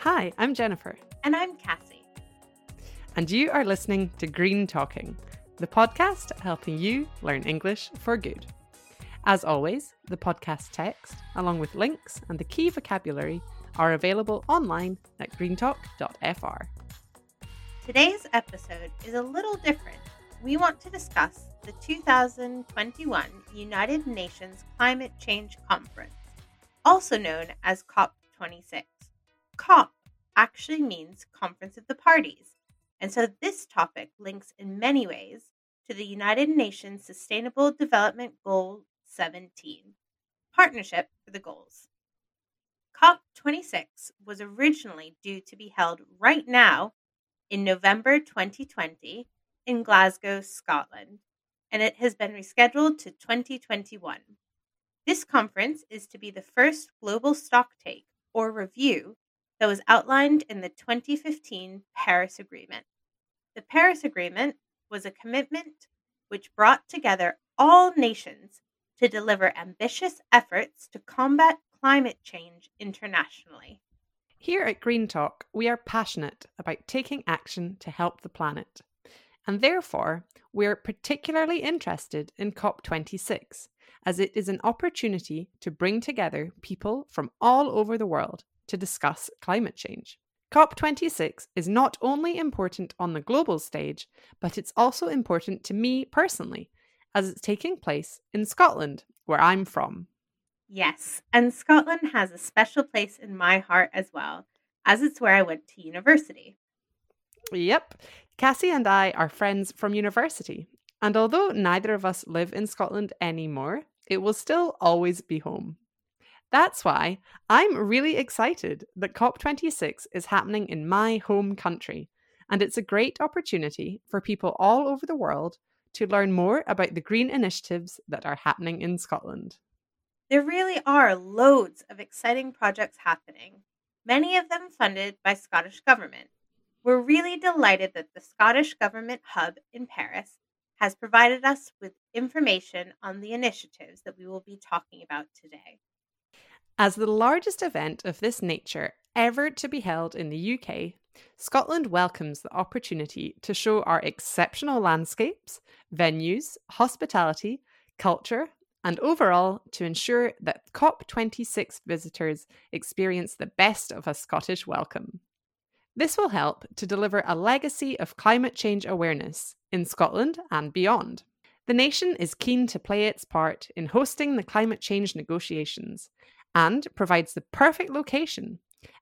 Hi, I'm Jennifer. And I'm Cassie. And you are listening to Green Talking, the podcast helping you learn English for good. As always, the podcast text, along with links and the key vocabulary, are available online at greentalk.fr. Today's episode is a little different. We want to discuss the 2021 United Nations Climate Change Conference, also known as COP26. COP actually means Conference of the Parties, and so this topic links in many ways to the United Nations Sustainable Development Goal 17 Partnership for the Goals. COP26 was originally due to be held right now in November 2020 in Glasgow, Scotland, and it has been rescheduled to 2021. This conference is to be the first global stocktake or review that was outlined in the 2015 Paris Agreement. The Paris Agreement was a commitment which brought together all nations to deliver ambitious efforts to combat climate change internationally. Here at Green Talk, we are passionate about taking action to help the planet. And therefore, we're particularly interested in COP26, as it is an opportunity to bring together people from all over the world to discuss climate change. COP26 is not only important on the global stage, but it's also important to me personally, as it's taking place in Scotland, where I'm from. Yes, and Scotland has a special place in my heart as well, as it's where I went to university. Yep, Cassie and I are friends from university, and although neither of us live in Scotland anymore, it will still always be home. That's why I'm really excited that COP26 is happening in my home country, and it's a great opportunity for people all over the world to learn more about the green initiatives that are happening in Scotland. There really are loads of exciting projects happening, many of them funded by Scottish Government. We're really delighted that the Scottish Government Hub in Paris has provided us with information on the initiatives that we will be talking about today. As the largest event of this nature ever to be held in the UK, Scotland welcomes the opportunity to show our exceptional landscapes, venues, hospitality, culture, and overall to ensure that COP26 visitors experience the best of a Scottish welcome. This will help to deliver a legacy of climate change awareness in Scotland and beyond. The nation is keen to play its part in hosting the climate change negotiations and provides the perfect location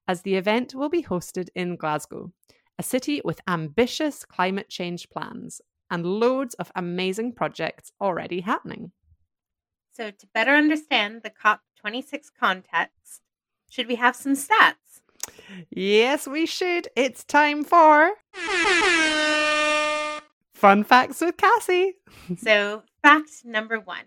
as the event will be hosted in Glasgow, a city with ambitious climate change plans and loads of amazing projects already happening. So, to better understand the COP26 context, should we have some stats? Yes, we should. It's time for Fun Facts with Cassie. so, fact number one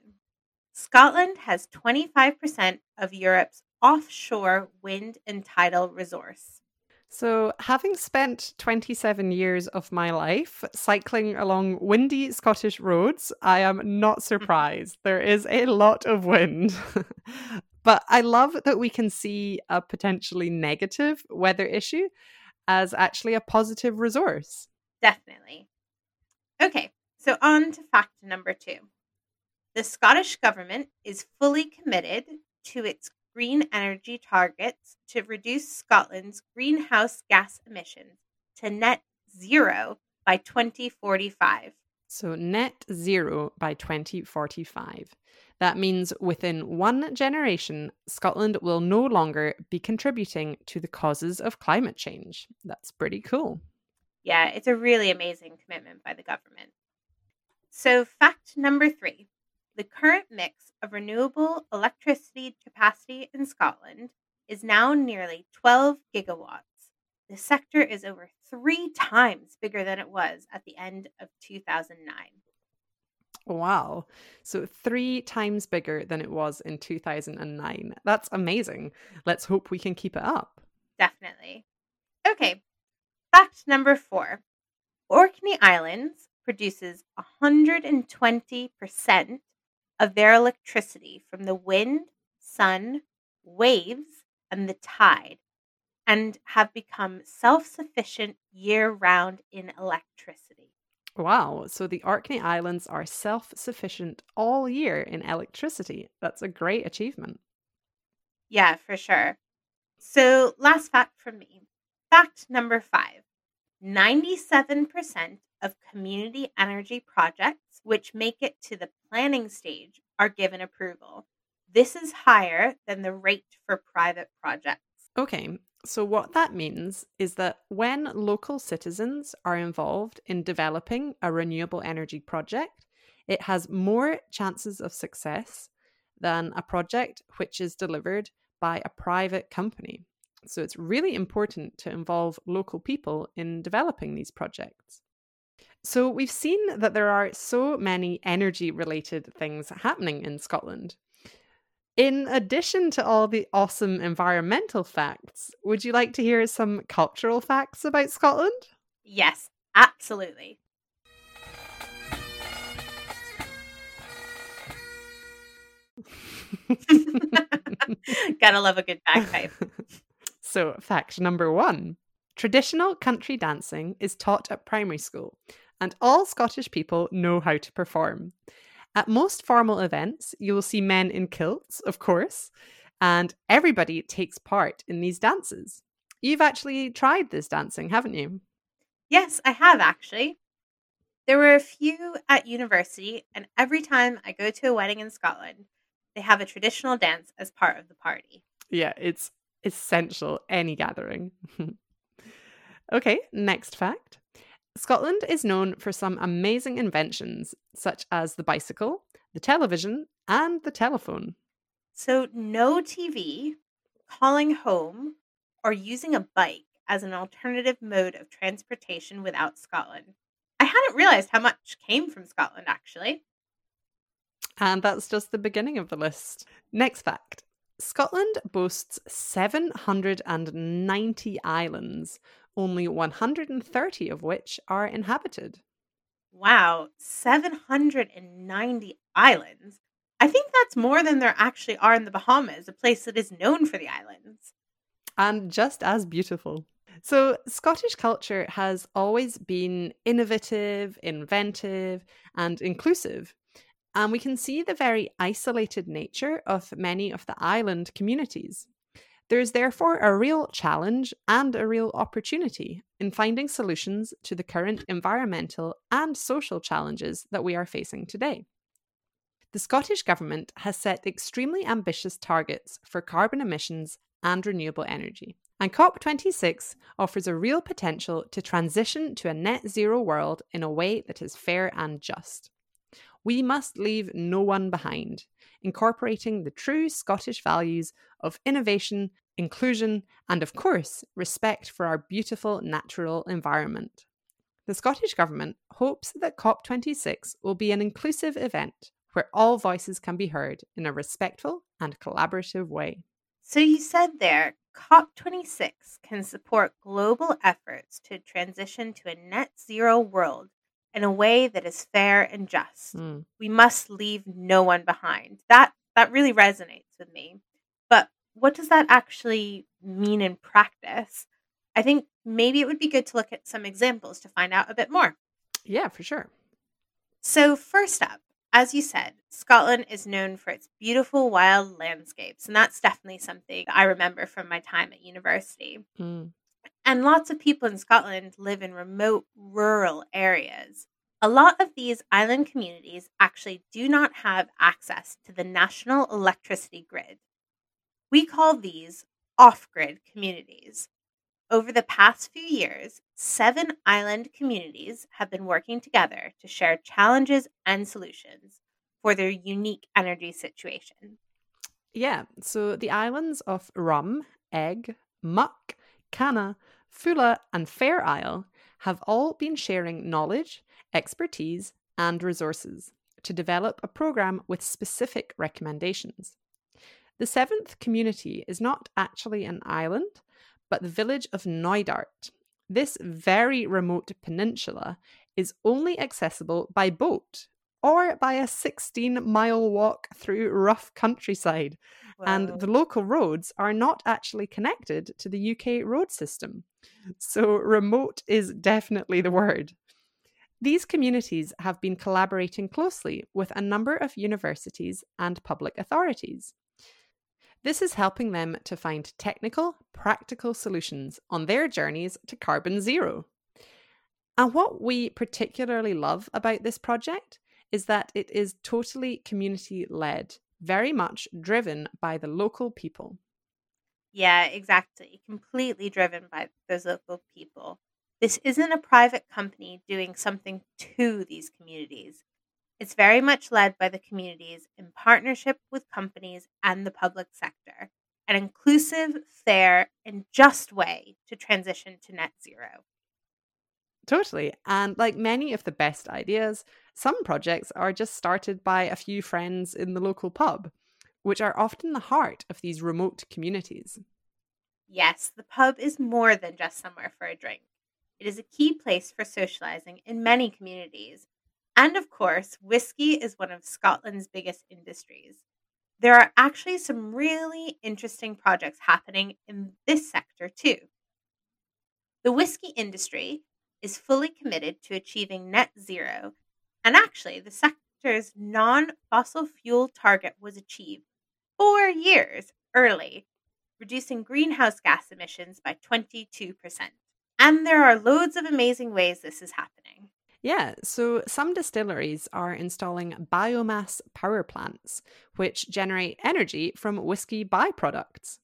Scotland has 25% of Europe's offshore wind and tidal resource. So, having spent 27 years of my life cycling along windy Scottish roads, I am not mm-hmm. surprised. there is a lot of wind. but I love that we can see a potentially negative weather issue as actually a positive resource. Definitely. Okay, so on to fact number two. The Scottish Government is fully committed to its green energy targets to reduce Scotland's greenhouse gas emissions to net zero by 2045. So, net zero by 2045. That means within one generation, Scotland will no longer be contributing to the causes of climate change. That's pretty cool. Yeah, it's a really amazing commitment by the government. So, fact number three the current mix of renewable electricity capacity in Scotland is now nearly 12 gigawatts. The sector is over three times bigger than it was at the end of 2009. Wow. So three times bigger than it was in 2009. That's amazing. Let's hope we can keep it up. Definitely. Okay. Fact number four Orkney Islands produces 120% of their electricity from the wind, sun, waves, and the tide. and have become self sufficient year round in electricity. Wow. So the Orkney Islands are self sufficient all year in electricity. That's a great achievement. Yeah, for sure. So, last fact from me. Fact number five 97% of community energy projects which make it to the planning stage are given approval. This is higher than the rate for private projects. Okay, so what that means is that when local citizens are involved in developing a renewable energy project, it has more chances of success than a project which is delivered by a private company. So it's really important to involve local people in developing these projects. So we've seen that there are so many energy related things happening in Scotland. In addition to all the awesome environmental facts, would you like to hear some cultural facts about Scotland? Yes, absolutely. Gotta love a good bagpipe. So, fact number one traditional country dancing is taught at primary school, and all Scottish people know how to perform. At most formal events, you will see men in kilts, of course, and everybody takes part in these dances. You've actually tried this dancing, haven't you? Yes, I have actually. There were a few at university, and every time I go to a wedding in Scotland, they have a traditional dance as part of the party. Yeah, it's essential any gathering. okay, next fact. Scotland is known for some amazing inventions, such as the bicycle, the television, and the telephone. So, no TV, calling home, or using a bike as an alternative mode of transportation without Scotland. I hadn't realized how much came from Scotland, actually. And that's just the beginning of the list. Next fact Scotland boasts 790 islands, only 130 of which are inhabited. Wow, 790 islands. I think that's more than there actually are in the Bahamas, a place that is known for the islands. And just as beautiful. So, Scottish culture has always been innovative, inventive, and inclusive. And we can see the very isolated nature of many of the island communities. There is therefore a real challenge and a real opportunity in finding solutions to the current environmental and social challenges that we are facing today. The Scottish Government has set extremely ambitious targets for carbon emissions and renewable energy. And COP26 offers a real potential to transition to a net zero world in a way that is fair and just. We must leave no one behind, incorporating the true Scottish values of innovation, inclusion, and of course, respect for our beautiful natural environment. The Scottish Government hopes that COP26 will be an inclusive event where all voices can be heard in a respectful and collaborative way. So, you said there, COP26 can support global efforts to transition to a net zero world in a way that is fair and just. Mm. We must leave no one behind. That that really resonates with me. What does that actually mean in practice? I think maybe it would be good to look at some examples to find out a bit more. Yeah, for sure. So, first up, as you said, Scotland is known for its beautiful wild landscapes, and that's definitely something I remember from my time at university. Mm. And lots of people in Scotland live in remote rural areas. A lot of these island communities actually do not have access to the national electricity grid. We call these off grid communities. Over the past few years, seven island communities have been working together to share challenges and solutions for their unique energy situation. Yeah, so the islands of Rum, Eigg, Muck, Canna, Foula, and Fair Isle have all been sharing knowledge, expertise, and resources to develop a program with specific recommendations. The seventh community is not actually an island, but the village of Knoydart. This very remote peninsula is only accessible by boat or by a 16 mile walk through rough countryside. Whoa. And the local roads are not actually connected to the UK road system. So, remote is definitely the word. These communities have been collaborating closely with a number of universities and public authorities. This is helping them to find technical, practical solutions on their journeys to carbon zero. And what we particularly love about this project is that it is totally community led, very much driven by the local people. Yeah, exactly. Completely driven by those local people. This isn't a private company doing something to these communities. It's very much led by the communities in partnership with companies and the public sector, an inclusive, fair, and just way to transition to net zero. Totally. And like many of the best ideas, some projects are just started by a few friends in the local pub, which are often the heart of these remote communities. Yes, the pub is more than just somewhere for a drink. It is a key place for socializing in many communities. And of course, whiskey is one of Scotland's biggest industries. There are actually some really interesting projects happening in this sector too. The whiskey industry is fully committed to achieving net zero, and actually, the sector's non fossil fuel target was achieved four years early, reducing greenhouse gas emissions by 22%. And there are loads of amazing ways this is happening. Yeah, so some distilleries are installing biomass power plants, which generate energy from whiskey byproducts.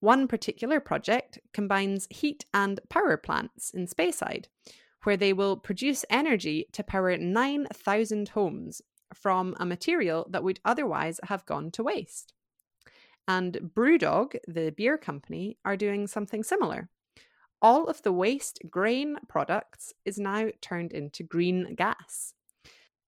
One particular project combines heat and power plants in Speyside, where they will produce energy to power 9,000 homes from a material that would otherwise have gone to waste. And Brewdog, the beer company, are doing something similar all of the waste grain products is now turned into green gas.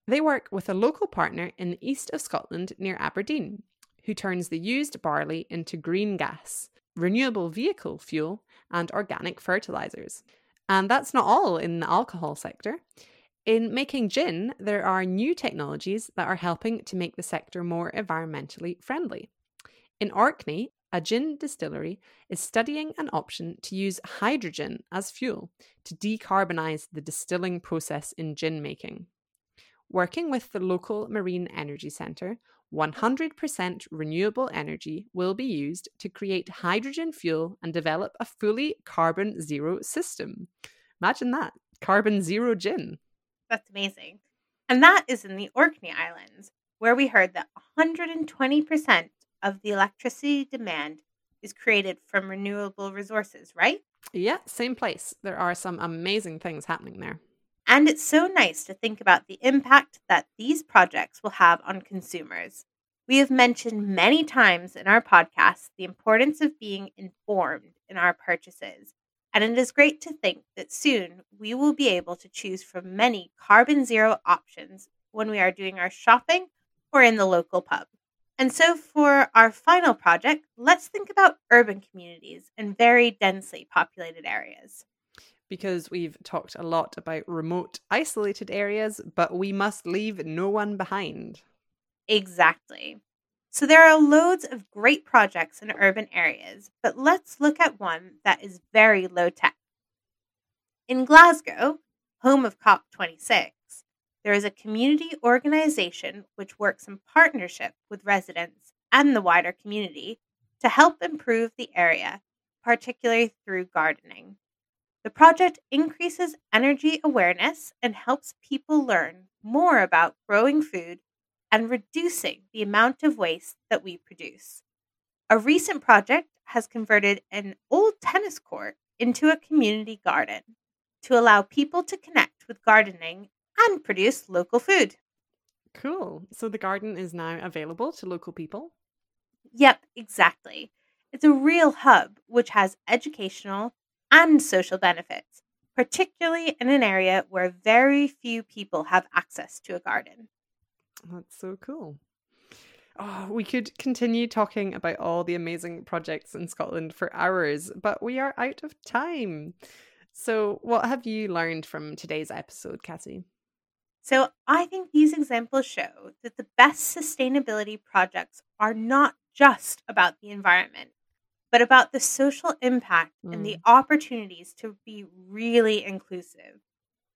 They work with a local partner in the east of Scotland near Aberdeen, who turns the used barley into green gas, renewable vehicle fuel, and organic fertilizers. And that's not all in the alcohol sector. In making gin, there are new technologies that are helping to make the sector more environmentally friendly. In Orkney, a gin distillery is studying an option to use hydrogen as fuel to decarbonize the distilling process in gin making. Working with the local Marine Energy Centre, 100% renewable energy will be used to create hydrogen fuel and develop a fully carbon zero system. Imagine that carbon zero gin. That's amazing. And that is in the Orkney Islands, where we heard that 120% of the electricity demand is created from renewable resources, right? Yeah, same place. There are some amazing things happening there. And it's so nice to think about the impact that these projects will have on consumers. We have mentioned many times in our podcast the importance of being informed in our purchases. And it is great to think that soon we will be able to choose from many carbon zero options when we are doing our shopping or in the local pub. And so, for our final project, let's think about urban communities and very densely populated areas. Because we've talked a lot about remote, isolated areas, but we must leave no one behind. Exactly. So, there are loads of great projects in urban areas, but let's look at one that is very low tech. In Glasgow, home of COP26, there is a community organization which works in partnership with residents and the wider community to help improve the area, particularly through gardening. The project increases energy awareness and helps people learn more about growing food and reducing the amount of waste that we produce. A recent project has converted an old tennis court into a community garden to allow people to connect with gardening and produce local food. Cool. So the garden is now available to local people? Yep, exactly. It's a real hub which has educational and social benefits, particularly in an area where very few people have access to a garden. That's so cool. Oh, we could continue talking about all the amazing projects in Scotland for hours, but we are out of time. So, what have you learned from today's episode, Cassie? So I think these examples show that the best sustainability projects are not just about the environment, but about the social impact and the opportunities to be really inclusive.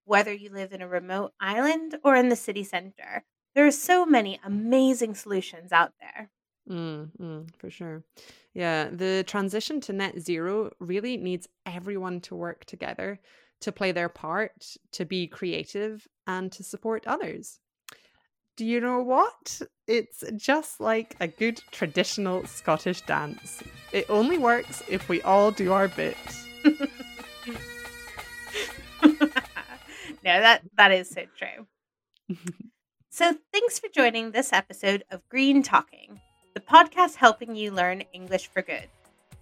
Whether you live in a remote island or in the city center, there are so many amazing solutions out there. Mm, mm, for sure. Yeah, the transition to net zero really needs everyone to work together, to play their part, to be creative, and to support others. Do you know what? It's just like a good traditional Scottish dance. It only works if we all do our bit. no, that that is so true. so thanks for joining this episode of Green Talking, the podcast helping you learn English for good.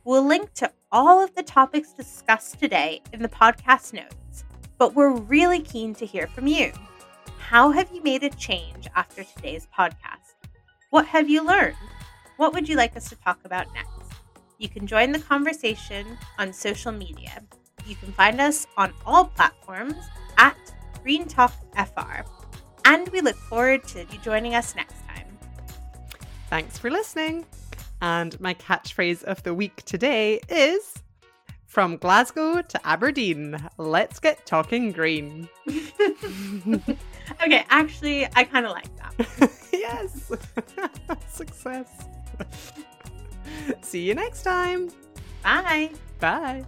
We'll link to all of the topics discussed today in the podcast notes, but we're really keen to hear from you. How have you made a change after today's podcast? What have you learned? What would you like us to talk about next? You can join the conversation on social media. You can find us on all platforms at Green Talk FR. And we look forward to you joining us next time. Thanks for listening. And my catchphrase of the week today is From Glasgow to Aberdeen, let's get talking green. okay, actually, I kind of like that. yes. Success. See you next time. Bye. Bye.